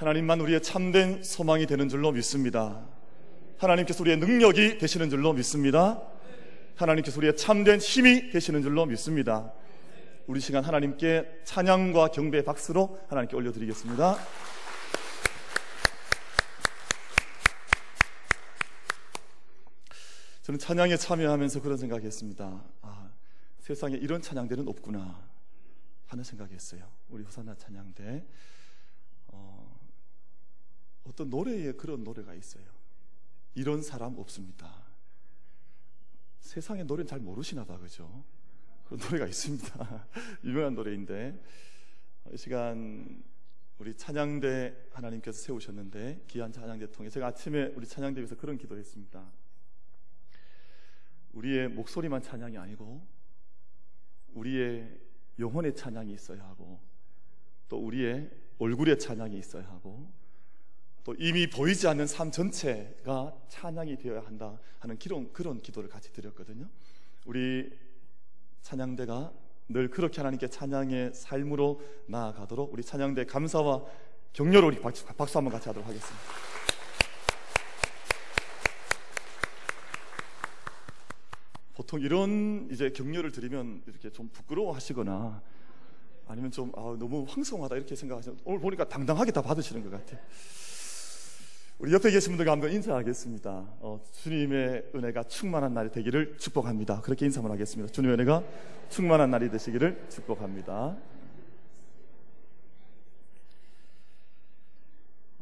하나님만 우리의 참된 소망이 되는 줄로 믿습니다. 하나님께서 우리의 능력이 되시는 줄로 믿습니다. 하나님께서 우리의 참된 힘이 되시는 줄로 믿습니다. 우리 시간 하나님께 찬양과 경배 박수로 하나님께 올려드리겠습니다. 저는 찬양에 참여하면서 그런 생각했습니다. 아, 세상에 이런 찬양대는 없구나 하는 생각했어요. 우리 호산나 찬양대 어, 어떤 노래에 그런 노래가 있어요. 이런 사람 없습니다. 세상에 노래는 잘 모르시나 봐, 그죠? 그런 노래가 있습니다. 유명한 노래인데 이 시간 우리 찬양대 하나님께서 세우셨는데 귀한 찬양대 통해 제가 아침에 우리 찬양대에서 그런 기도했습니다. 우리의 목소리만 찬양이 아니고 우리의 영혼의 찬양이 있어야 하고 또 우리의 얼굴의 찬양이 있어야 하고 또 이미 보이지 않는 삶 전체가 찬양이 되어야 한다 하는 기론, 그런 기도를 같이 드렸거든요. 우리 찬양대가 늘 그렇게 하나님께 찬양의 삶으로 나아가도록 우리 찬양대 감사와 격려로 우리 박수, 박수 한번 같이 하도록 하겠습니다. 보통 이런 이제 격려를 드리면 이렇게 좀 부끄러워 하시거나 아니면 좀 아, 너무 황송하다 이렇게 생각하시면 오늘 보니까 당당하게 다 받으시는 것 같아요. 우리 옆에 계신 분들과 한번 인사하겠습니다. 어, 주님의 은혜가 충만한 날이 되기를 축복합니다. 그렇게 인사만 하겠습니다. 주님의 은혜가 충만한 날이 되시기를 축복합니다.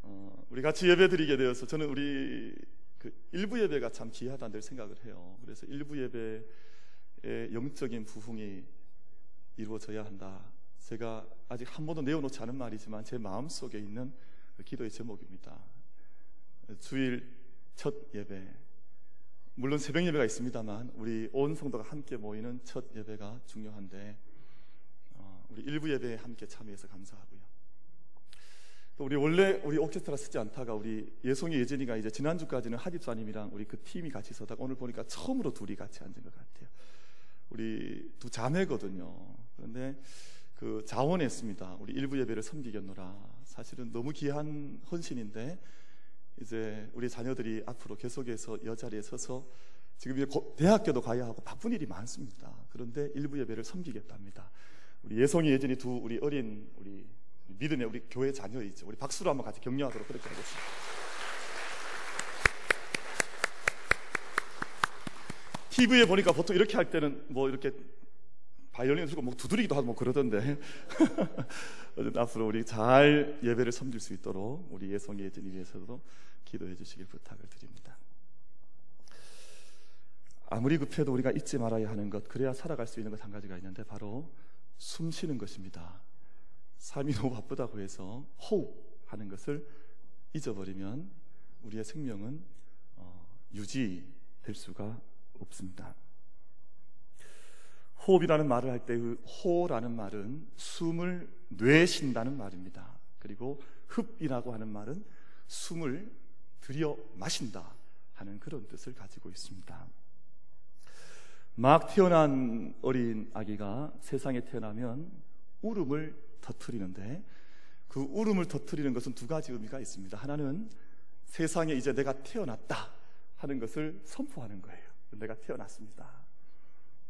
어, 우리 같이 예배 드리게 되어서 저는 우리 그 일부 예배가 참 귀하다는 늘 생각을 해요. 그래서 일부 예배의 영적인 부흥이 이루어져야 한다. 제가 아직 한 번도 내어놓지 않은 말이지만 제 마음 속에 있는 그 기도의 제목입니다. 주일 첫 예배 물론 새벽 예배가 있습니다만 우리 온 성도가 함께 모이는 첫 예배가 중요한데 어, 우리 일부 예배에 함께 참여해서 감사하고요. 또 우리 원래 우리 오케스트라 쓰지 않다가 우리 예송이 예진이가 이제 지난주까지는 하집사님이랑 우리 그 팀이 같이 서다가 오늘 보니까 처음으로 둘이 같이 앉은 것 같아요. 우리 두 자매거든요. 그런데 그 자원했습니다. 우리 일부 예배를 섬기겠노라. 사실은 너무 귀한 헌신인데 이제 우리 자녀들이 앞으로 계속해서 여 자리에 서서 지금 이제 대학교도 가야 하고 바쁜 일이 많습니다. 그런데 일부 예배를 섬기겠답니다. 우리 예성이 예진이 두 우리 어린 우리 믿음의 우리 교회 자녀이죠. 우리 박수로 한번 같이 격려하도록 그렇게 하겠습니다. TV에 보니까 보통 이렇게 할 때는 뭐 이렇게 바이올린 들고 뭐 두드리기도 하고 뭐 그러던데 앞으로 우리 잘 예배를 섬길 수 있도록 우리 예성이 예진이 위해서도 기도해 주시길 부탁을 드립니다. 아무리 급해도 우리가 잊지 말아야 하는 것, 그래야 살아갈 수 있는 것 한 가지가 있는데 바로 숨 쉬는 것입니다. 삶이 너무 바쁘다고 해서 호흡하는 것을 잊어버리면 우리의 생명은 어, 유지될 수가 없습니다. 호흡이라는 말을 할때그 호라는 말은 숨을 뇌신다는 말입니다. 그리고 흡이라고 하는 말은 숨을 들여 마신다 하는 그런 뜻을 가지고 있습니다. 막 태어난 어린 아기가 세상에 태어나면 울음을 터트리는데 그 울음을 터트리는 것은 두 가지 의미가 있습니다. 하나는 세상에 이제 내가 태어났다 하는 것을 선포하는 거예요. 내가 태어났습니다.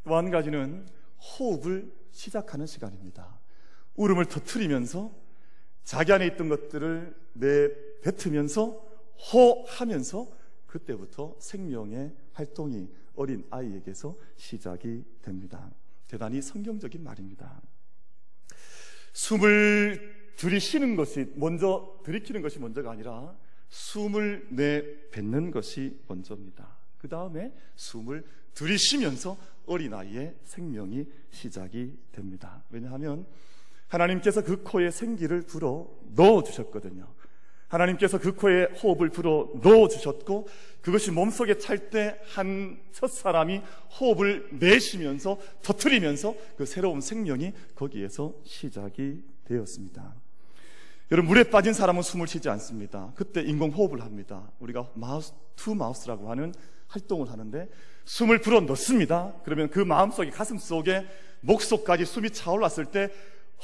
또 한 가지는 호흡을 시작하는 시간입니다. 울음을 터트리면서 자기 안에 있던 것들을 내뱉으면서 호하면서 그때부터 생명의 활동이 어린 아이에게서 시작이 됩니다. 대단히 성경적인 말입니다. 숨을 들이쉬는 것이 먼저 들이키는 것이 먼저가 아니라 숨을 내뱉는 것이 먼저입니다. 그 다음에 숨을 들이쉬면서 어린아이의 생명이 시작이 됩니다. 왜냐하면 하나님께서 그 코에 생기를 불어 넣어 주셨거든요. 하나님께서 그 코에 호흡을 불어 넣어 주셨고 그것이 몸속에 찰 때 한 첫 사람이 호흡을 내쉬면서 터트리면서 그 새로운 생명이 거기에서 시작이 되었습니다. 여러분 물에 빠진 사람은 숨을 쉬지 않습니다. 그때 인공 호흡을 합니다. 우리가 mouth to mouth라고 하는 활동을 하는데 숨을 불어 넣습니다. 그러면 그 마음속에 가슴 속에 목 속까지 숨이 차올랐을 때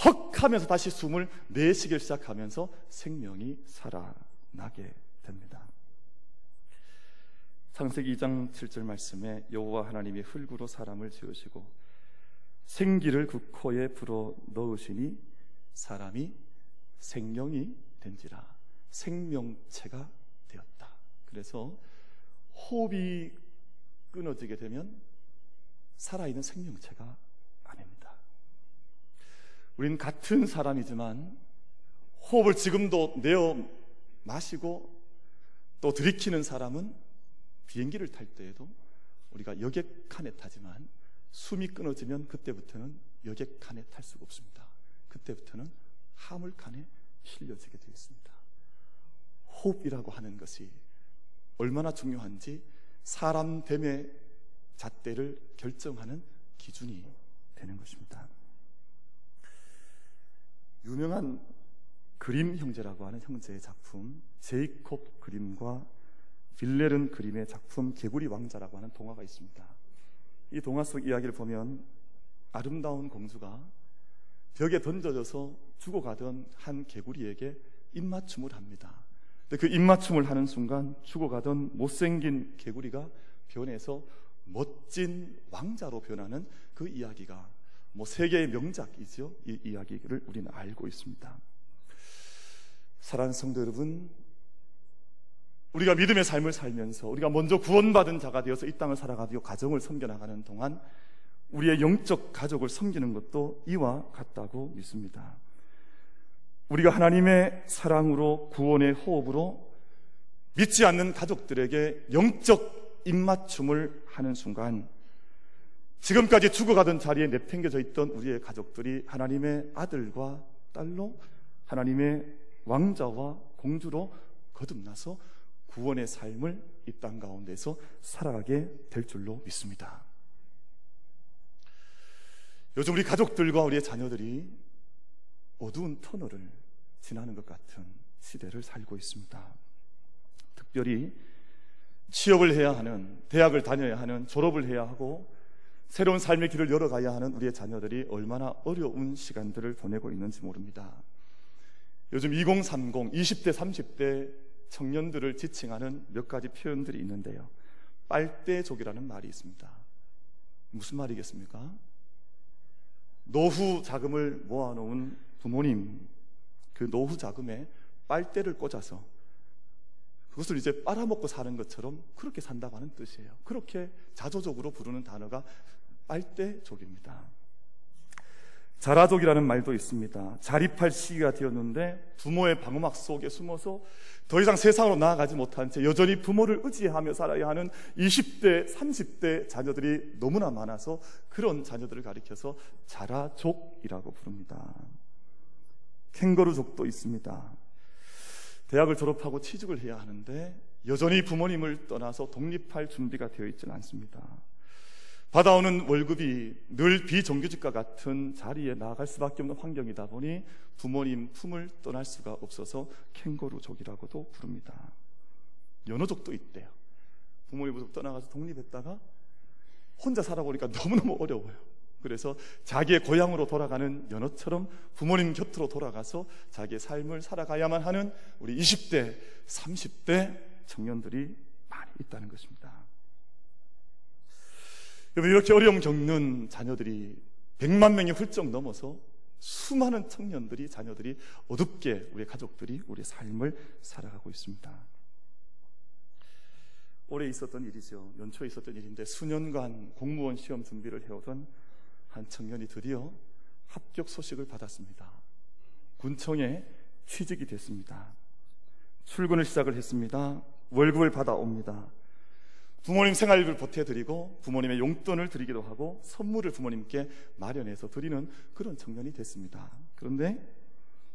헉 하면서 다시 숨을 내쉬기 시작하면서 생명이 살아나게 됩니다. 창세기 2장 7절 말씀에 여호와 하나님이 흙으로 사람을 지으시고 생기를 그 코에 불어 넣으시니 사람이 생명이 된지라 생명체가 되었다. 그래서 호흡이 끊어지게 되면 살아있는 생명체가. 우리는 같은 사람이지만 호흡을 지금도 내어 마시고 또 들이키는 사람은 비행기를 탈 때에도 우리가 여객 칸에 타지만 숨이 끊어지면 그때부터는 여객 칸에 탈 수가 없습니다. 그때부터는 화물칸에 실려지게 되어 있습니다. 호흡이라고 하는 것이 얼마나 중요한지 사람 됨의 잣대를 결정하는 기준이 되는 것입니다. 유명한 그림 형제라고 하는 형제의 작품 제이콥 그림과 빌레른 그림의 작품 개구리 왕자라고 하는 동화가 있습니다. 이 동화 속 이야기를 보면 아름다운 공주가 벽에 던져져서 죽어가던 한 개구리에게 입맞춤을 합니다. 그 입맞춤을 하는 순간 죽어가던 못생긴 개구리가 변해서 멋진 왕자로 변하는 그 이야기가 뭐 세계의 명작이죠. 이 이야기를 우리는 알고 있습니다. 사랑하는 성도 여러분, 우리가 믿음의 삶을 살면서 우리가 먼저 구원받은 자가 되어서 이 땅을 살아가며 가정을 섬겨나가는 동안 우리의 영적 가족을 섬기는 것도 이와 같다고 믿습니다. 우리가 하나님의 사랑으로 구원의 호흡으로 믿지 않는 가족들에게 영적 입맞춤을 하는 순간 지금까지 죽어가던 자리에 내팽겨져 있던 우리의 가족들이 하나님의 아들과 딸로 하나님의 왕자와 공주로 거듭나서 구원의 삶을 이 땅 가운데서 살아가게 될 줄로 믿습니다. 요즘 우리 가족들과 우리의 자녀들이 어두운 터널을 지나는 것 같은 시대를 살고 있습니다. 특별히 취업을 해야 하는, 대학을 다녀야 하는, 졸업을 해야 하고, 새로운 삶의 길을 열어가야 하는 우리의 자녀들이 얼마나 어려운 시간들을 보내고 있는지 모릅니다. 요즘 2030, 20대, 30대 청년들을 지칭하는 몇 가지 표현들이 있는데요. 빨대족이라는 말이 있습니다. 무슨 말이겠습니까? 노후 자금을 모아놓은 부모님, 그 노후 자금에 빨대를 꽂아서 그것을 이제 빨아먹고 사는 것처럼 그렇게 산다고 하는 뜻이에요. 그렇게 자조적으로 부르는 단어가 빨대족입니다. 자라족이라는 말도 있습니다. 자립할 시기가 되었는데 부모의 방어막 속에 숨어서 더 이상 세상으로 나아가지 못한 채 여전히 부모를 의지하며 살아야 하는 20대, 30대 자녀들이 너무나 많아서 그런 자녀들을 가리켜서 자라족이라고 부릅니다. 캥거루족도 있습니다. 대학을 졸업하고 취직을 해야 하는데 여전히 부모님을 떠나서 독립할 준비가 되어 있지는 않습니다. 받아오는 월급이 늘 비정규직과 같은 자리에 나아갈 수밖에 없는 환경이다 보니 부모님 품을 떠날 수가 없어서 캥거루족이라고도 부릅니다. 연어족도 있대요. 부모님 떠나가서 독립했다가 혼자 살아보니까 너무너무 어려워요. 그래서 자기의 고향으로 돌아가는 연어처럼 부모님 곁으로 돌아가서 자기의 삶을 살아가야만 하는 우리 20대, 30대 청년들이 많이 있다는 것입니다. 이렇게 어려움 겪는 자녀들이 100만 명이 훌쩍 넘어서 수많은 청년들이 자녀들이 어둡게 우리 가족들이 우리 삶을 살아가고 있습니다. 올해 있었던 일이죠. 연초에 있었던 일인데 수년간 공무원 시험 준비를 해오던 한 청년이 드디어 합격 소식을 받았습니다. 군청에 취직이 됐습니다. 출근을 시작을 했습니다. 월급을 받아옵니다. 부모님 생활비를 보태드리고 부모님의 용돈을 드리기도 하고 선물을 부모님께 마련해서 드리는 그런 청년이 됐습니다. 그런데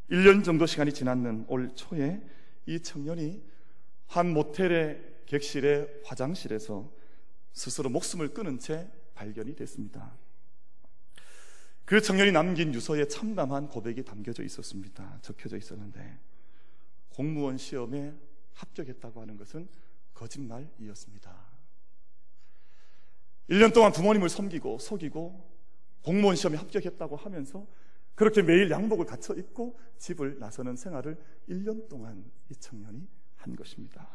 1년 정도 시간이 지났는 올 초에 이 청년이 한 모텔의 객실의 화장실에서 스스로 목숨을 끊은 채 발견이 됐습니다. 그 청년이 남긴 유서에 참담한 고백이 담겨져 있었습니다. 적혀져 있었는데 공무원 시험에 합격했다고 하는 것은 거짓말이었습니다. 1년 동안 부모님을 섬기고 속이고 공무원 시험에 합격했다고 하면서 그렇게 매일 양복을 갖춰 입고 집을 나서는 생활을 1년 동안 이 청년이 한 것입니다.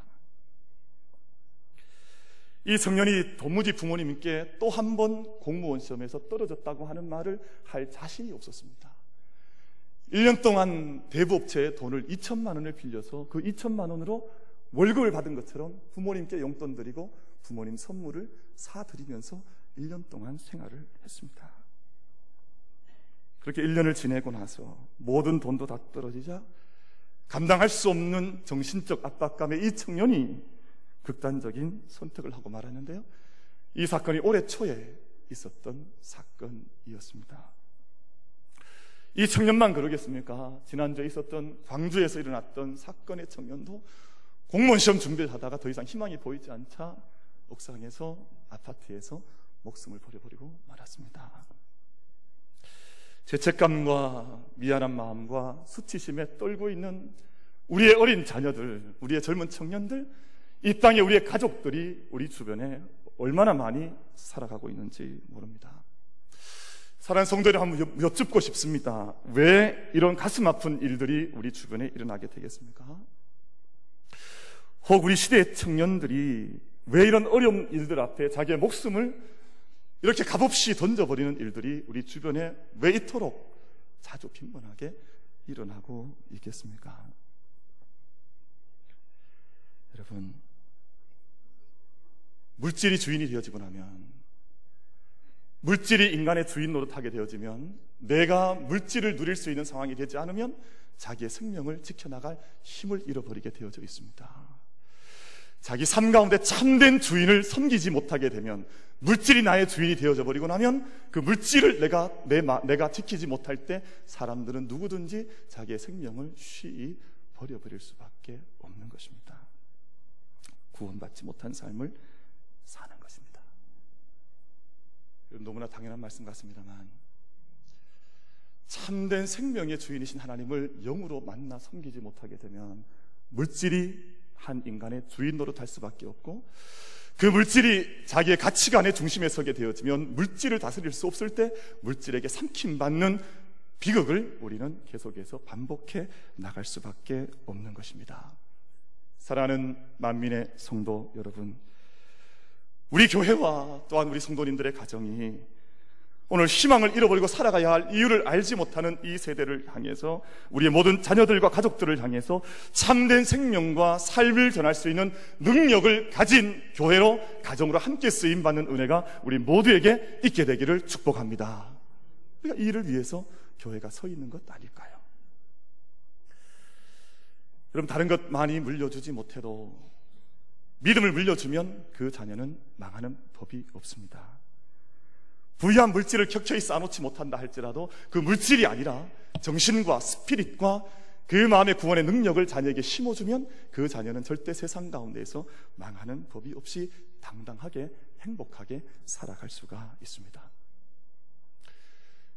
이 청년이 도무지 부모님께 또 한 번 공무원 시험에서 떨어졌다고 하는 말을 할 자신이 없었습니다. 1년 동안 대부업체에 돈을 2천만 원을 빌려서 그 2천만 원으로 월급을 받은 것처럼 부모님께 용돈 드리고 부모님 선물을 사드리면서 1년 동안 생활을 했습니다. 그렇게 1년을 지내고 나서 모든 돈도 다 떨어지자 감당할 수 없는 정신적 압박감에 이 청년이 극단적인 선택을 하고 말았는데요. 이 사건이 올해 초에 있었던 사건이었습니다. 이 청년만 그러겠습니까? 지난주에 있었던 광주에서 일어났던 사건의 청년도 공무원 시험 준비를 하다가 더 이상 희망이 보이지 않자 옥상에서 아파트에서 목숨을 버려버리고 말았습니다. 죄책감과 미안한 마음과 수치심에 떨고 있는 우리의 어린 자녀들, 우리의 젊은 청년들, 이 땅에 우리의 가족들이 우리 주변에 얼마나 많이 살아가고 있는지 모릅니다. 사랑하는 성도를 한번 여쭙고 싶습니다. 왜 이런 가슴 아픈 일들이 우리 주변에 일어나게 되겠습니까? 혹 우리 시대의 청년들이 왜 이런 어려운 일들 앞에 자기의 목숨을 이렇게 값없이 던져버리는 일들이 우리 주변에 왜 이토록 자주 빈번하게 일어나고 있겠습니까? 여러분, 물질이 주인이 되어지고 나면, 물질이 인간의 주인 노릇하게 되어지면, 내가 물질을 누릴 수 있는 상황이 되지 않으면 자기의 생명을 지켜나갈 힘을 잃어버리게 되어져 있습니다. 자기 삶 가운데 참된 주인을 섬기지 못하게 되면 물질이 나의 주인이 되어져 버리고 나면 그 물질을 내가 내, 내가 지키지 못할 때 사람들은 누구든지 자기의 생명을 쉬이 버려버릴 수밖에 없는 것입니다. 구원받지 못한 삶을 사는 것입니다. 너무나 당연한 말씀 같습니다만 참된 생명의 주인이신 하나님을 영으로 만나 섬기지 못하게 되면 물질이 한 인간의 주인 노릇할 수밖에 없고 그 물질이 자기의 가치관의 중심에 서게 되어지면 물질을 다스릴 수 없을 때 물질에게 삼킴받는 비극을 우리는 계속해서 반복해 나갈 수밖에 없는 것입니다. 사랑하는 만민의 성도 여러분, 우리 교회와 또한 우리 성도님들의 가정이 오늘 희망을 잃어버리고 살아가야 할 이유를 알지 못하는 이 세대를 향해서 우리의 모든 자녀들과 가족들을 향해서 참된 생명과 삶을 전할 수 있는 능력을 가진 교회로 가정으로 함께 쓰임 받는 은혜가 우리 모두에게 있게 되기를 축복합니다. 그러니까 이 일을 위해서 교회가 서 있는 것 아닐까요? 여러분 다른 것 많이 물려주지 못해도 믿음을 물려주면 그 자녀는 망하는 법이 없습니다. 부유한 물질을 격처히 쌓아놓지 못한다 할지라도 그 물질이 아니라 정신과 스피릿과 그 마음의 구원의 능력을 자녀에게 심어주면 그 자녀는 절대 세상 가운데에서 망하는 법이 없이 당당하게 행복하게 살아갈 수가 있습니다.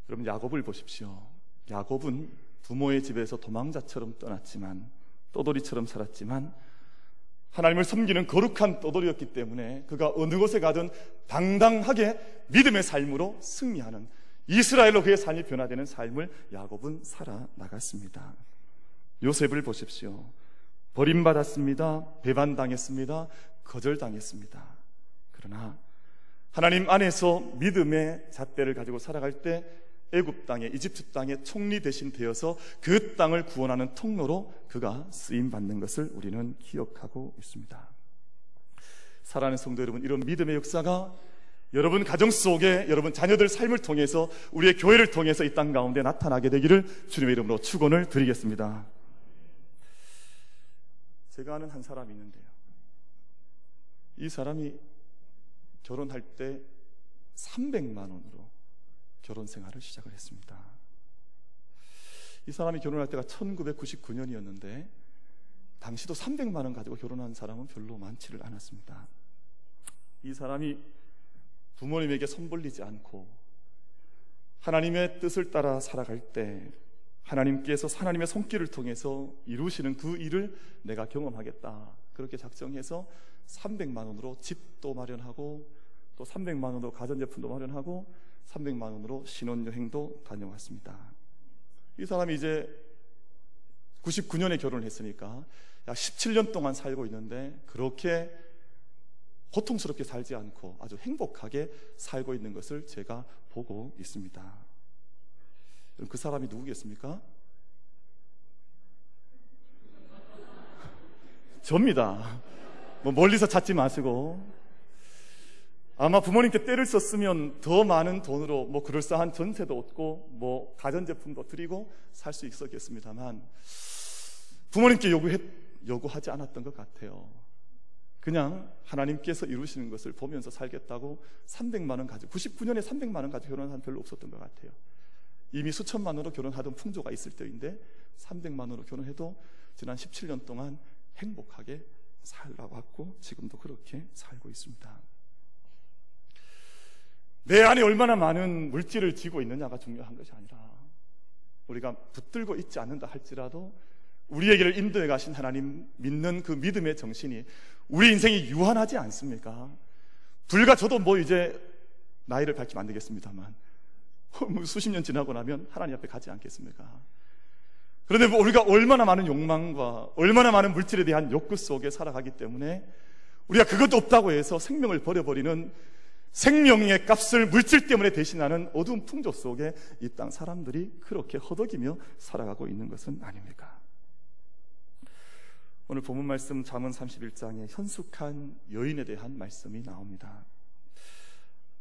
여러분 야곱을 보십시오. 야곱은 부모의 집에서 도망자처럼 떠났지만 떠돌이처럼 살았지만 하나님을 섬기는 거룩한 떠돌이였기 때문에 그가 어느 곳에 가든 당당하게 믿음의 삶으로 승리하는 이스라엘로 그의 삶이 변화되는 삶을 야곱은 살아나갔습니다. 요셉을 보십시오. 버림받았습니다. 배반당했습니다. 거절당했습니다. 그러나 하나님 안에서 믿음의 잣대를 가지고 살아갈 때 애굽 땅에 이집트 땅에 총리 대신 되어서 그 땅을 구원하는 통로로 그가 쓰임 받는 것을 우리는 기억하고 있습니다. 사랑하는 성도 여러분, 이런 믿음의 역사가 여러분 가정 속에 여러분 자녀들 삶을 통해서 우리의 교회를 통해서 이 땅 가운데 나타나게 되기를 주님의 이름으로 축원을 드리겠습니다. 제가 아는 한 사람이 있는데요. 이 사람이 결혼할 때 300만 원으로 결혼 생활을 시작을 했습니다. 이 사람이 결혼할 때가 1999년이었는데 당시도 300만 원 가지고 결혼한 사람은 별로 많지를 않았습니다. 이 사람이 부모님에게 손벌리지 않고 하나님의 뜻을 따라 살아갈 때 하나님께서 하나님의 손길을 통해서 이루시는 그 일을 내가 경험하겠다. 그렇게 작정해서 300만 원으로 집도 마련하고 또 300만 원으로 가전제품도 마련하고 300만 원으로 신혼여행도 다녀왔습니다. 이 사람이 이제 99년에 결혼을 했으니까 약 17년 동안 살고 있는데 그렇게 고통스럽게 살지 않고 아주 행복하게 살고 있는 것을 제가 보고 있습니다. 그 사람이 누구겠습니까? 접니다. 뭐 멀리서 찾지 마시고 아마 부모님께 때를 썼으면 더 많은 돈으로 뭐 그럴싸한 전세도 얻고 뭐 가전제품도 드리고 살 수 있었겠습니다만 부모님께 요구했, 요구하지 않았던 것 같아요. 그냥 하나님께서 이루시는 것을 보면서 살겠다고 300만 원 가지고 99년에 300만 원 가지고 결혼한 별로 없었던 것 같아요. 이미 수천만 원으로 결혼하던 풍조가 있을 때인데 300만 원으로 결혼해도 지난 17년 동안 행복하게 살아왔고 지금도 그렇게 살고 있습니다. 내 안에 얼마나 많은 물질을 쥐고 있느냐가 중요한 것이 아니라 우리가 붙들고 있지 않는다 할지라도 우리에게를 인도해 가신 하나님 믿는 그 믿음의 정신이 우리 인생이 유한하지 않습니까? 불과 저도 뭐 이제 나이를 밝히면 안 되겠습니다만 뭐 수십 년 지나고 나면 하나님 앞에 가지 않겠습니까? 그런데 뭐 우리가 얼마나 많은 욕망과 얼마나 많은 물질에 대한 욕구 속에 살아가기 때문에 우리가 그것도 없다고 해서 생명을 버려버리는 생명의 값을 물질 때문에 대신하는 어두운 풍조 속에 이 땅 사람들이 그렇게 허덕이며 살아가고 있는 것은 아닙니까? 오늘 본문 말씀 잠언 31장에 현숙한 여인에 대한 말씀이 나옵니다.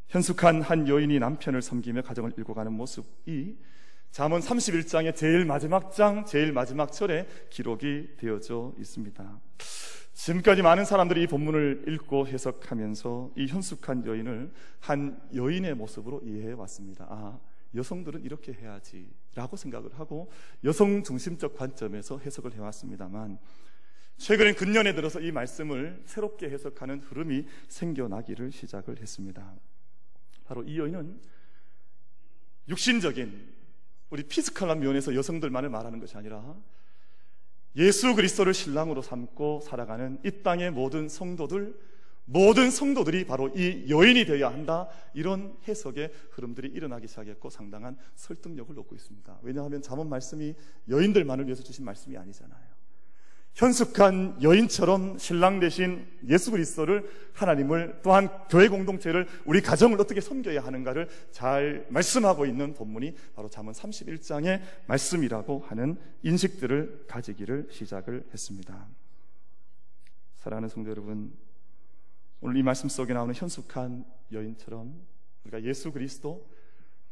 현숙한 한 여인이 남편을 섬기며 가정을 일궈가는 모습이 잠언 31장의 제일 마지막 장, 제일 마지막 절에 기록이 되어져 있습니다. 지금까지 많은 사람들이 이 본문을 읽고 해석하면서 이 현숙한 여인을 한 여인의 모습으로 이해해 왔습니다. 아, 여성들은 이렇게 해야지 라고 생각을 하고 여성 중심적 관점에서 해석을 해왔습니다만 최근엔 근년에 들어서 이 말씀을 새롭게 해석하는 흐름이 생겨나기를 시작을 했습니다. 바로 이 여인은 육신적인 우리 피스칼한 면에서 여성들만을 말하는 것이 아니라 예수 그리스도를 신랑으로 삼고 살아가는 이 땅의 모든 성도들, 모든 성도들이 바로 이 여인이 되어야 한다. 이런 해석의 흐름들이 일어나기 시작했고 상당한 설득력을 얻고 있습니다. 왜냐하면 잠언 말씀이 여인들만을 위해서 주신 말씀이 아니잖아요. 현숙한 여인처럼 신랑 대신 예수 그리스도를 하나님을 또한 교회 공동체를 우리 가정을 어떻게 섬겨야 하는가를 잘 말씀하고 있는 본문이 바로 잠언 31장의 말씀이라고 하는 인식들을 가지기를 시작을 했습니다. 사랑하는 성도 여러분, 오늘 이 말씀 속에 나오는 현숙한 여인처럼 우리가 예수 그리스도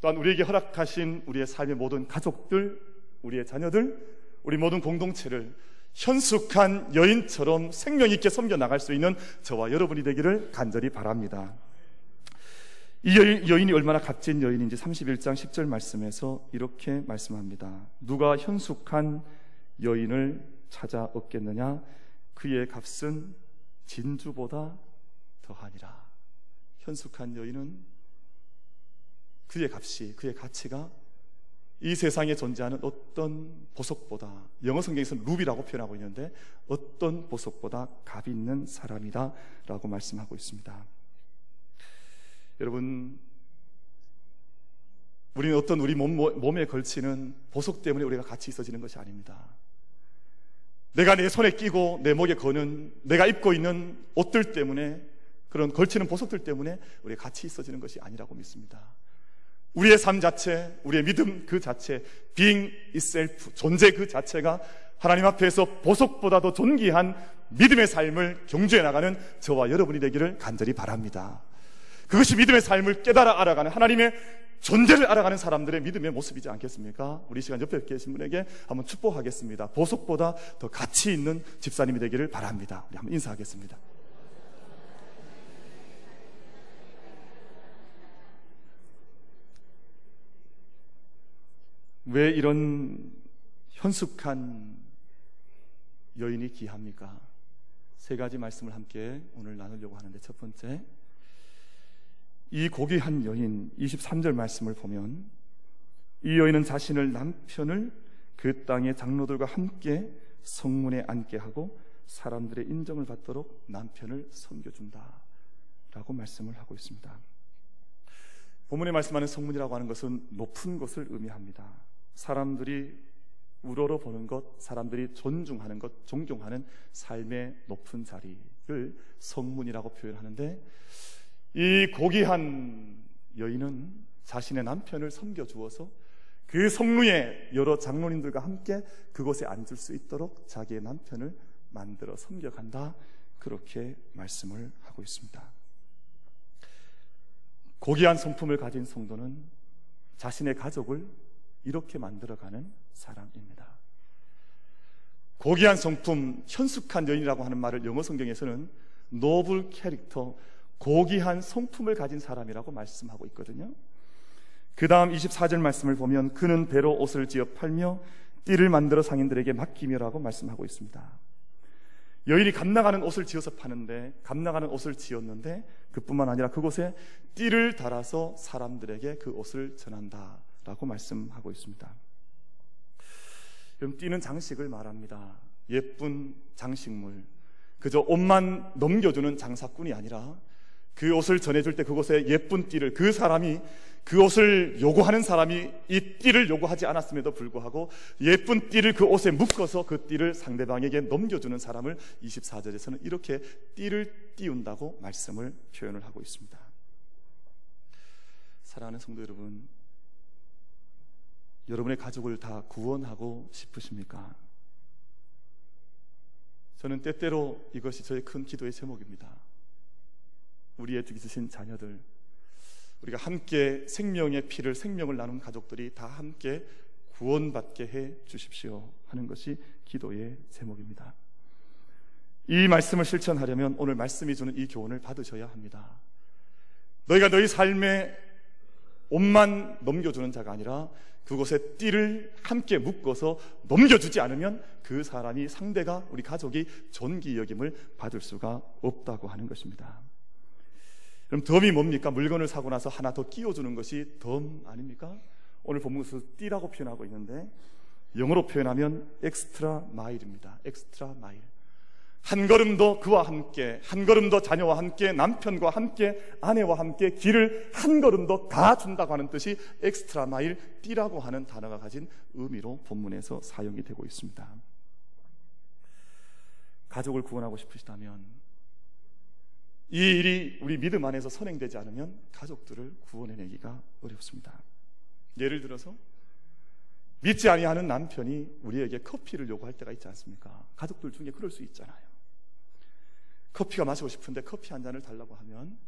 또한 우리에게 허락하신 우리의 삶의 모든 가족들, 우리의 자녀들, 우리 모든 공동체를 현숙한 여인처럼 생명 있게 섬겨 나갈 수 있는 저와 여러분이 되기를 간절히 바랍니다. 이 여인 이 얼마나 값진 여인인지 31장 10절 말씀에서 이렇게 말씀합니다. 누가 현숙한 여인을 찾아 얻겠느냐? 그의 값은 진주보다 더하니라. 현숙한 여인은 그의 값이, 그의 가치가 이 세상에 존재하는 어떤 보석보다 영어 성경에서는 루비라고 표현하고 있는데 어떤 보석보다 값 있는 사람이다라고 말씀하고 있습니다. 여러분 우리는 어떤 우리 몸, 몸에 걸치는 보석 때문에 우리가 같이 있어지는 것이 아닙니다. 내가 내 손에 끼고 내 목에 거는 내가 입고 있는 옷들 때문에 그런 걸치는 보석들 때문에 우리가 같이 있어지는 것이 아니라고 믿습니다. 우리의 삶 자체, 우리의 믿음 그 자체, being itself, 존재 그 자체가 하나님 앞에서 보석보다도 존귀한 믿음의 삶을 경주해 나가는 저와 여러분이 되기를 간절히 바랍니다. 그것이 믿음의 삶을 깨달아 알아가는 하나님의 존재를 알아가는 사람들의 믿음의 모습이지 않겠습니까? 우리 시간 옆에 계신 분에게 한번 축복하겠습니다. 보석보다 더 가치 있는 집사님이 되기를 바랍니다. 우리 한번 인사하겠습니다. 왜 이런 현숙한 여인이 귀합니까? 세 가지 말씀을 함께 오늘 나누려고 하는데 첫 번째, 이 고귀한 여인 23절 말씀을 보면 이 여인은 자신을 남편을 그 땅의 장로들과 함께 성문에 앉게 하고 사람들의 인정을 받도록 남편을 섬겨준다. 라고 말씀을 하고 있습니다. 본문에 말씀하는 성문이라고 하는 것은 높은 곳을 의미합니다. 사람들이 우러러 보는 것, 사람들이 존중하는 것, 존경하는 삶의 높은 자리를 성문이라고 표현하는데 이 고귀한 여인은 자신의 남편을 섬겨 주어서 그 성루에 여러 장로님들과 함께 그곳에 앉을 수 있도록 자기의 남편을 만들어 섬겨간다. 그렇게 말씀을 하고 있습니다. 고귀한 성품을 가진 성도는 자신의 가족을 이렇게 만들어가는 사람입니다. 고귀한 성품, 현숙한 여인이라고 하는 말을 영어 성경에서는 노블 캐릭터, 고귀한 성품을 가진 사람이라고 말씀하고 있거든요. 그 다음 24절 말씀을 보면 그는 배로 옷을 지어 팔며 띠를 만들어 상인들에게 맡기며라고 말씀하고 있습니다. 여인이 감나가는 옷을 지어서 파는데 감나가는 옷을 지었는데 그뿐만 아니라 그곳에 띠를 달아서 사람들에게 그 옷을 전한다 라고 말씀하고 있습니다. 그럼 띠는 장식을 말합니다. 예쁜 장식물. 그저 옷만 넘겨주는 장사꾼이 아니라 그 옷을 전해줄 때 그곳에 예쁜 띠를 그 사람이 그 옷을 요구하는 사람이 이 띠를 요구하지 않았음에도 불구하고 예쁜 띠를 그 옷에 묶어서 그 띠를 상대방에게 넘겨주는 사람을 24절에서는 이렇게 띠를 띄운다고 말씀을 표현을 하고 있습니다. 사랑하는 성도 여러분, 여러분의 가족을 다 구원하고 싶으십니까? 저는 때때로 이것이 저의 큰 기도의 제목입니다. 우리의 있으신 자녀들, 우리가 함께 생명의 피를 생명을 나눈 가족들이 다 함께 구원받게 해 주십시오 하는 것이 기도의 제목입니다. 이 말씀을 실천하려면 오늘 말씀이 주는 이 교훈을 받으셔야 합니다. 너희가 너희 삶에 옷만 넘겨주는 자가 아니라 그곳에 띠를 함께 묶어서 넘겨주지 않으면 그 사람이 상대가 우리 가족이 존귀 여김을 받을 수가 없다고 하는 것입니다. 그럼 덤이 뭡니까? 물건을 사고 나서 하나 더 끼워주는 것이 덤 아닙니까? 오늘 본문에서 띠라고 표현하고 있는데 영어로 표현하면 extra mile입니다. extra mile. 한 걸음 더 그와 함께, 한 걸음 더 자녀와 함께, 남편과 함께, 아내와 함께 길을 한 걸음 더 가준다고 하는 뜻이 extra mile, 띠라고 하는 단어가 가진 의미로 본문에서 사용이 되고 있습니다. 가족을 구원하고 싶으시다면 이 일이 우리 믿음 안에서 선행되지 않으면 가족들을 구원해내기가 어렵습니다. 예를 들어서 믿지 아니하는 남편이 우리에게 커피를 요구할 때가 있지 않습니까? 가족들 중에 그럴 수 있잖아요. 커피가 마시고 싶은데 커피 한 잔을 달라고 하면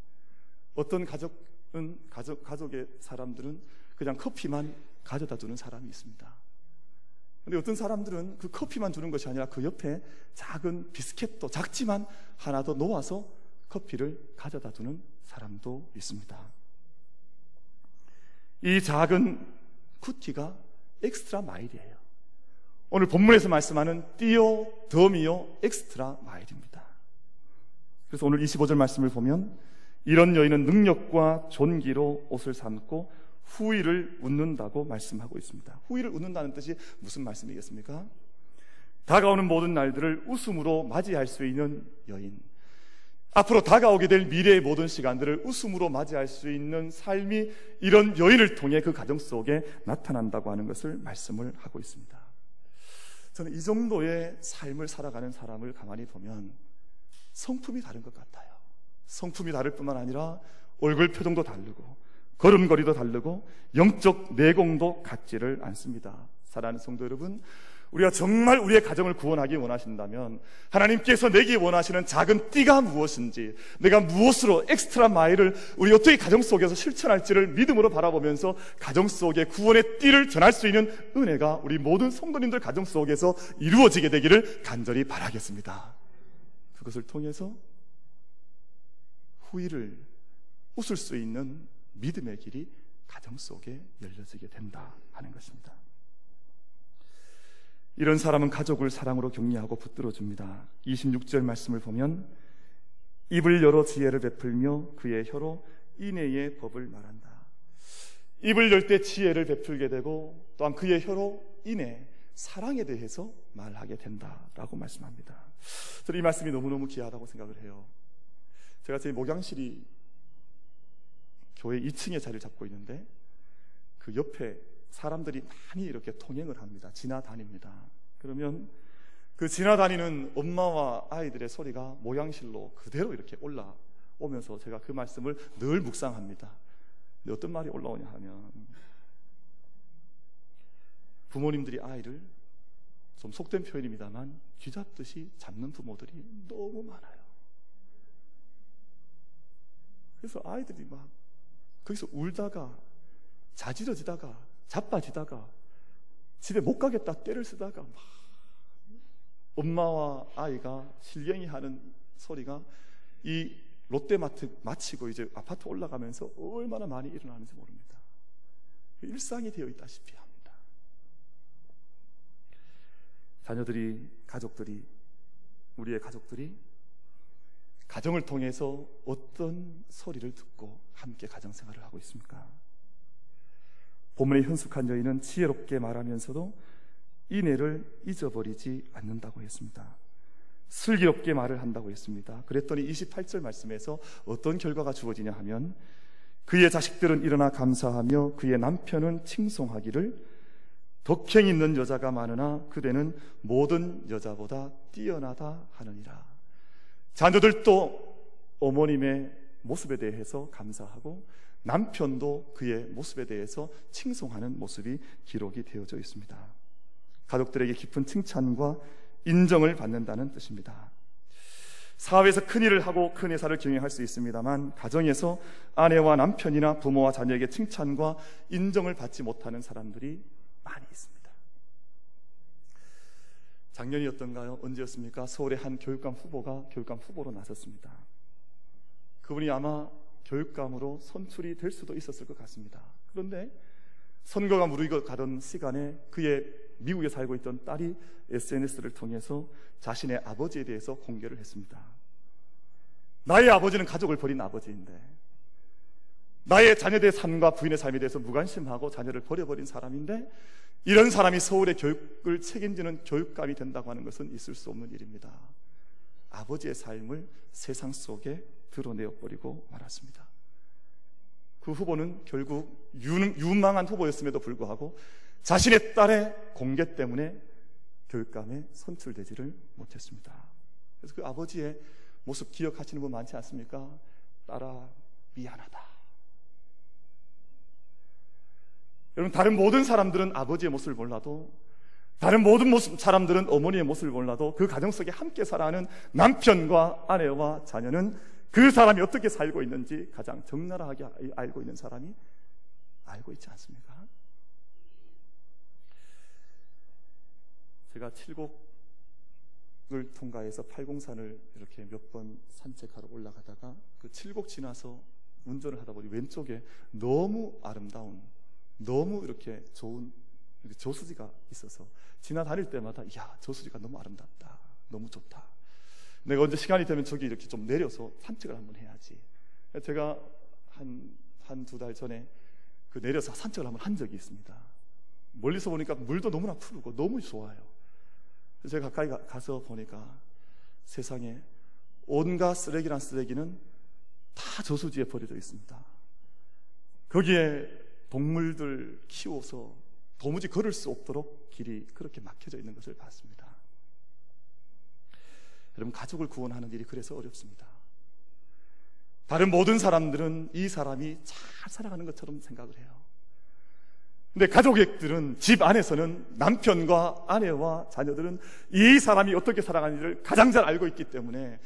어떤 가족은 가족 가족의 사람들은 그냥 커피만 가져다 주는 사람이 있습니다. 근데 어떤 사람들은 그 커피만 주는 것이 아니라 그 옆에 작은 비스켓도 작지만 하나 더 놓아서 커피를 가져다 주는 사람도 있습니다. 이 작은 쿠키가 extra mile이에요. 오늘 본문에서 말씀하는 띠요, 덤이요, extra mile입니다. 그래서 오늘 25절 말씀을 보면 이런 여인은 능력과 존귀로 옷을 삼고 후일을 웃는다고 말씀하고 있습니다. 후일을 웃는다는 뜻이 무슨 말씀이겠습니까? 다가오는 모든 날들을 웃음으로 맞이할 수 있는 여인. 앞으로 다가오게 될 미래의 모든 시간들을 웃음으로 맞이할 수 있는 삶이 이런 여인을 통해 그 가정 속에 나타난다고 하는 것을 말씀을 하고 있습니다. 저는 이 정도의 삶을 살아가는 사람을 가만히 보면 성품이 다른 것 같아요. 성품이 다를 뿐만 아니라 얼굴 표정도 다르고 걸음걸이도 다르고 영적 내공도 같지를 않습니다. 사랑하는 성도 여러분, 우리가 정말 우리의 가정을 구원하기 원하신다면 하나님께서 내게 원하시는 작은 띠가 무엇인지 내가 무엇으로 엑스트라 마일을 우리 어떻게 가정 속에서 실천할지를 믿음으로 바라보면서 가정 속에 구원의 띠를 전할 수 있는 은혜가 우리 모든 성도님들 가정 속에서 이루어지게 되기를 간절히 바라겠습니다. 그것을 통해서 후일을 웃을 수 있는 믿음의 길이 가정 속에 열려지게 된다 하는 것입니다. 이런 사람은 가족을 사랑으로 격려하고 붙들어 줍니다. 26절 말씀을 보면 입을 열어 지혜를 베풀며 그의 혀로 인애의 법을 말한다. 입을 열 때 지혜를 베풀게 되고 또한 그의 혀로 인애, 사랑에 대해서 말하게 된다라고 말씀합니다. 저는 이 말씀이 너무너무 귀하다고 생각을 해요. 제가 제 목양실이 교회 2층에 자리를 잡고 있는데 그 옆에 사람들이 많이 이렇게 통행을 합니다. 지나다닙니다. 그러면 그 지나다니는 엄마와 아이들의 소리가 모양실로 그대로 이렇게 올라오면서 제가 그 말씀을 늘 묵상합니다. 어떤 말이 올라오냐 하면 부모님들이 아이를 좀 속된 표현입니다만 쥐잡듯이 잡는 부모들이 너무 많아요. 그래서 아이들이 막 거기서 울다가 자지러지다가 자빠지다가 집에 못 가겠다 때를 쓰다가 막 엄마와 아이가 실갱이 하는 소리가 이 롯데마트 마치고 이제 아파트 올라가면서 얼마나 많이 일어나는지 모릅니다. 일상이 되어 있다시피 합니다. 자녀들이, 가족들이, 우리의 가족들이 가정을 통해서 어떤 소리를 듣고 함께 가정 생활을 하고 있습니까? 본문의 현숙한 여인은 지혜롭게 말하면서도 이내를 잊어버리지 않는다고 했습니다. 슬기롭게 말을 한다고 했습니다. 그랬더니 28절 말씀에서 어떤 결과가 주어지냐 하면 그의 자식들은 일어나 감사하며 그의 남편은 칭송하기를 덕행 있는 여자가 많으나 그대는 모든 여자보다 뛰어나다 하느니라. 자녀들도 어머님의 모습에 대해서 감사하고 남편도 그의 모습에 대해서 칭송하는 모습이 기록이 되어져 있습니다. 가족들에게 깊은 칭찬과 인정을 받는다는 뜻입니다. 사업에서 큰 일을 하고 큰 회사를 경영할 수 있습니다만 가정에서 아내와 남편이나 부모와 자녀에게 칭찬과 인정을 받지 못하는 사람들이 많이 있습니다. 작년이었던가요? 언제였습니까? 서울의 한 교육감 후보가 교육감 후보로 나섰습니다. 그분이 아마 교육감으로 선출이 될 수도 있었을 것 같습니다. 그런데 선거가 무르익어 가던 시간에 그의 미국에 살고 있던 딸이 SNS를 통해서 자신의 아버지에 대해서 공개를 했습니다. 나의 아버지는 가족을 버린 아버지인데 나의 자녀들의 삶과 부인의 삶에 대해서 무관심하고 자녀를 버려버린 사람인데 이런 사람이 서울의 교육을 책임지는 교육감이 된다고 하는 것은 있을 수 없는 일입니다. 아버지의 삶을 세상 속에 드러내어 버리고 말았습니다. 그 후보는 결국 유망한 후보였음에도 불구하고 자신의 딸의 공개 때문에 교육감에 선출되지를 못했습니다. 그래서 그 아버지의 모습 기억하시는 분 많지 않습니까? 딸아, 미안하다. 여러분, 다른 모든 사람들은 아버지의 모습을 몰라도 다른 모든 모습, 사람들은 어머니의 모습을 몰라도 그 가정 속에 함께 살아가는 남편과 아내와 자녀는 그 사람이 어떻게 살고 있는지 가장 적나라하게 알고 있는 사람이 알고 있지 않습니까? 제가 칠곡을 통과해서 팔공산을 이렇게 몇 번 산책하러 올라가다가 그 칠곡 지나서 운전을 하다 보니 왼쪽에 너무 아름다운 너무 이렇게 좋은 저수지가 있어서 지나다닐 때마다 야 저수지가 너무 아름답다. 너무 좋다. 내가 언제 시간이 되면 저기 이렇게 좀 내려서 산책을 한번 해야지. 제가 한 한 두 달 전에 그 내려서 산책을 한번 한 적이 있습니다. 멀리서 보니까 물도 너무나 푸르고 너무 좋아요. 제가 가까이 가, 서 보니까 세상에 온갖 쓰레기란 쓰레기는 다 저수지에 버려져 있습니다. 거기에 동물들 키워서 도무지 걸을 수 없도록 길이 그렇게 막혀져 있는 것을 봤습니다. 여러분, 가족을 구원하는 일이 그래서 어렵습니다. 다른 모든 사람들은 이 사람이 잘 살아가는 것처럼 생각을 해요. 근데 가족들은 집 안에서는 남편과 아내와 자녀들은 이 사람이 어떻게 살아가는지를 가장 잘 알고 있기 때문에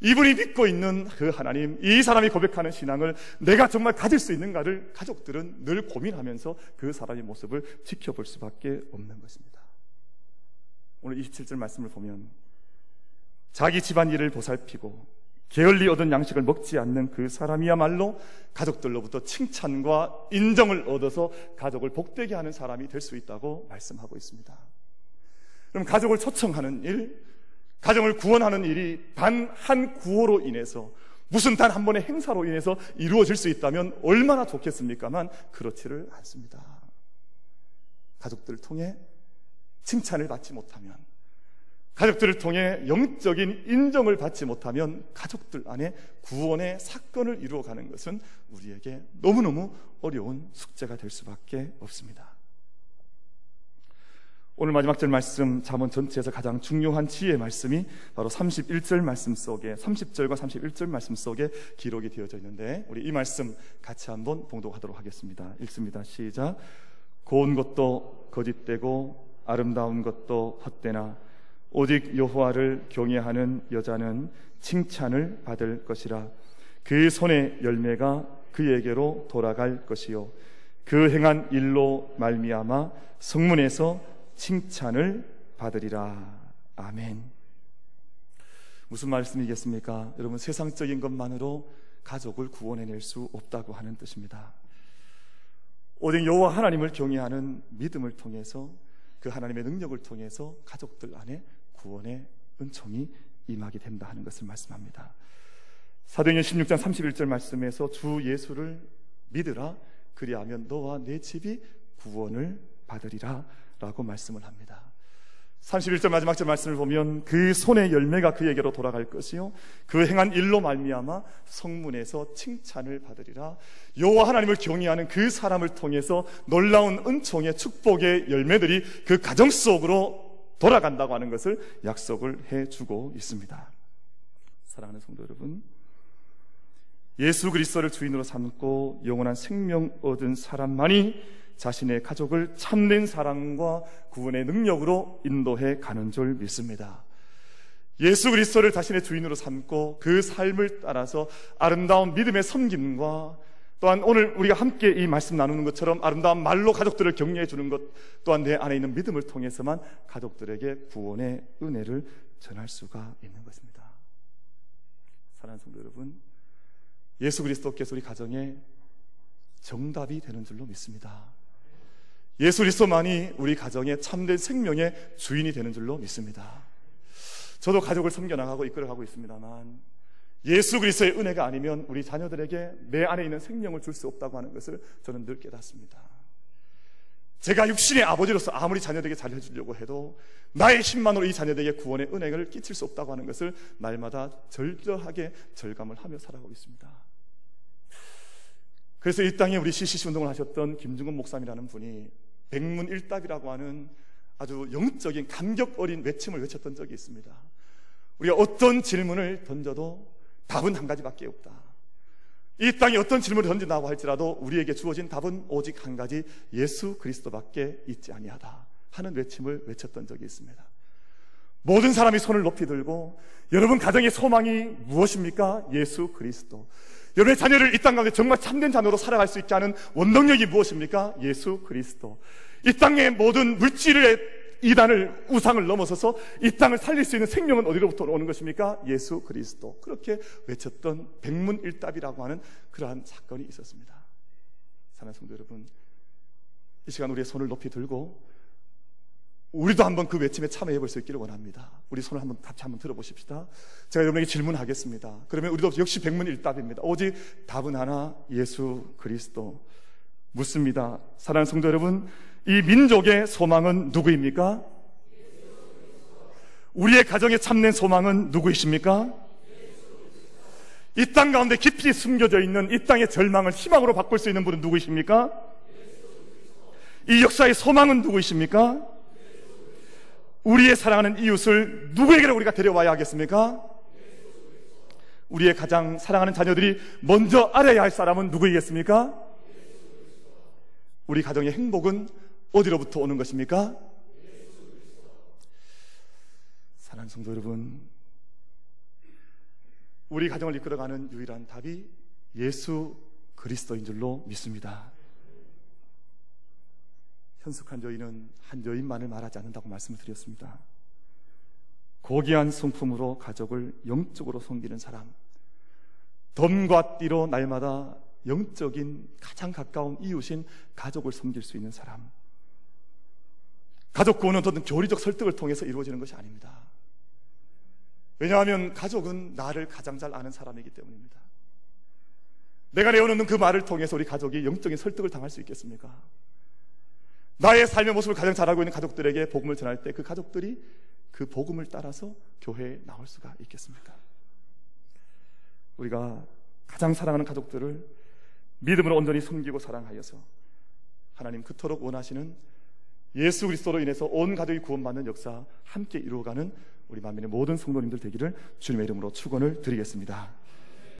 이분이 믿고 있는 그 하나님, 이 사람이 고백하는 신앙을 내가 정말 가질 수 있는가를 가족들은 늘 고민하면서 그 사람의 모습을 지켜볼 수밖에 없는 것입니다. 오늘 27절 말씀을 보면 자기 집안 일을 보살피고 게을리 얻은 양식을 먹지 않는 그 사람이야말로 가족들로부터 칭찬과 인정을 얻어서 가족을 복되게 하는 사람이 될 수 있다고 말씀하고 있습니다. 그럼 가족을 초청하는 일, 가정을 구원하는 일이 단 한 구호로 인해서 무슨 단 한 번의 행사로 인해서 이루어질 수 있다면 얼마나 좋겠습니까만 그렇지를 않습니다. 가족들을 통해 칭찬을 받지 못하면 가족들을 통해 영적인 인정을 받지 못하면 가족들 안에 구원의 사건을 이루어가는 것은 우리에게 너무너무 어려운 숙제가 될 수밖에 없습니다. 오늘 마지막 절 말씀 잠언 전체에서 가장 중요한 지혜 말씀이 바로 31절 말씀 속에 30절과 31절 말씀 속에 기록이 되어져 있는데 우리 이 말씀 같이 한번 봉독하도록 하겠습니다. 읽습니다. 시작. 고운 것도 거짓되고 아름다운 것도 헛되나 오직 여호와를 경외하는 여자는 칭찬을 받을 것이라 그 손의 열매가 그에게로 돌아갈 것이요 그 행한 일로 말미암아 성문에서 칭찬을 받으리라. 아멘. 무슨 말씀이겠습니까? 여러분 세상적인 것만으로 가족을 구원해낼 수 없다고 하는 뜻입니다. 오직 여호와 하나님을 경외하는 믿음을 통해서 그 하나님의 능력을 통해서 가족들 안에 구원의 은총이 임하게 된다 하는 것을 말씀합니다. 사도행전 16장 31절 말씀에서 주 예수를 믿으라 그리하면 너와 내 집이 구원을 받으리라 라고 말씀을 합니다. 31절 마지막 절 말씀을 보면 그 손의 열매가 그에게로 돌아갈 것이요 그 행한 일로 말미암아 성문에서 칭찬을 받으리라 여호와 하나님을 경외하는 그 사람을 통해서 놀라운 은총의 축복의 열매들이 그 가정 속으로 돌아간다고 하는 것을 약속을 해 주고 있습니다. 사랑하는 성도 여러분 예수 그리스도를 주인으로 삼고 영원한 생명 얻은 사람만이 자신의 가족을 참된 사랑과 구원의 능력으로 인도해 가는 줄 믿습니다. 예수 그리스도를 자신의 주인으로 삼고 그 삶을 따라서 아름다운 믿음의 섬김과 또한 오늘 우리가 함께 이 말씀 나누는 것처럼 아름다운 말로 가족들을 격려해 주는 것 또한 내 안에 있는 믿음을 통해서만 가족들에게 구원의 은혜를 전할 수가 있는 것입니다. 사랑하는 성도 여러분, 예수 그리스도께서 우리 가정에 정답이 되는 줄로 믿습니다. 예수 그리스도만이 우리 가정의 참된 생명의 주인이 되는 줄로 믿습니다. 저도 가족을 섬겨나가고 이끌어가고 있습니다만 예수 그리스도의 은혜가 아니면 우리 자녀들에게 내 안에 있는 생명을 줄 수 없다고 하는 것을 저는 늘 깨닫습니다. 제가 육신의 아버지로서 아무리 자녀들에게 잘 해주려고 해도 나의 힘만으로 이 자녀들에게 구원의 은혜를 끼칠 수 없다고 하는 것을 날마다 절저하게 절감을 하며 살아가고 있습니다. 그래서 이 땅에 우리 CCC 운동을 하셨던 김중근 목사님이라는 분이 백문일답이라고 하는 아주 영적인 감격 어린 외침을 외쳤던 적이 있습니다. 우리가 어떤 질문을 던져도 답은 한 가지밖에 없다. 이 땅에 어떤 질문을 던진다고 할지라도 우리에게 주어진 답은 오직 한 가지 예수 그리스도밖에 있지 아니하다 하는 외침을 외쳤던 적이 있습니다. 모든 사람이 손을 높이 들고 여러분 가정의 소망이 무엇입니까? 예수 그리스도. 여러분의 자녀를 이 땅 가운데 정말 참된 자녀로 살아갈 수 있게 하는 원동력이 무엇입니까? 예수 그리스도. 이 땅의 모든 물질의 이단을 우상을 넘어서서 이 땅을 살릴 수 있는 생명은 어디로부터 오는 것입니까? 예수 그리스도. 그렇게 외쳤던 백문일답이라고 하는 그러한 사건이 있었습니다. 사랑하는 성도 여러분, 이 시간 우리의 손을 높이 들고 우리도 한번 그 외침에 참여해 볼 수 있기를 원합니다. 우리 손을 한번 같이 한번 들어보십시다. 제가 여러분에게 질문하겠습니다. 그러면 우리도 역시 백문일답입니다. 오직 답은 하나, 예수 그리스도. 묻습니다. 사랑하는 성도 여러분, 이 민족의 소망은 누구입니까? 우리의 가정에 참된 소망은 누구이십니까? 이 땅 가운데 깊이 숨겨져 있는 이 땅의 절망을 희망으로 바꿀 수 있는 분은 누구이십니까? 이 역사의 소망은 누구이십니까? 우리의 사랑하는 이웃을 누구에게로 우리가 데려와야 하겠습니까? 우리의 가장 사랑하는 자녀들이 먼저 알아야 할 사람은 누구이겠습니까? 우리 가정의 행복은 어디로부터 오는 것입니까? 사랑하는 성도 여러분, 우리 가정을 이끌어가는 유일한 답이 예수 그리스도인 줄로 믿습니다. 현숙한 여인은 한 여인만을 말하지 않는다고 말씀을 드렸습니다. 고귀한 성품으로 가족을 영적으로 섬기는 사람, 덤과 띠로 날마다 영적인 가장 가까운 이웃인 가족을 섬길 수 있는 사람. 가족 구원은 어떤 교리적 설득을 통해서 이루어지는 것이 아닙니다. 왜냐하면 가족은 나를 가장 잘 아는 사람이기 때문입니다. 내가 내어놓는 그 말을 통해서 우리 가족이 영적인 설득을 당할 수 있겠습니까? 나의 삶의 모습을 가장 잘 알고 있는 가족들에게 복음을 전할 때 그 가족들이 그 복음을 따라서 교회에 나올 수가 있겠습니까? 우리가 가장 사랑하는 가족들을 믿음으로 온전히 섬기고 사랑하여서 하나님 그토록 원하시는 예수 그리스도로 인해서 온 가족이 구원받는 역사 함께 이루어가는 우리 만민의 모든 성도님들 되기를 주님의 이름으로 축원을 드리겠습니다.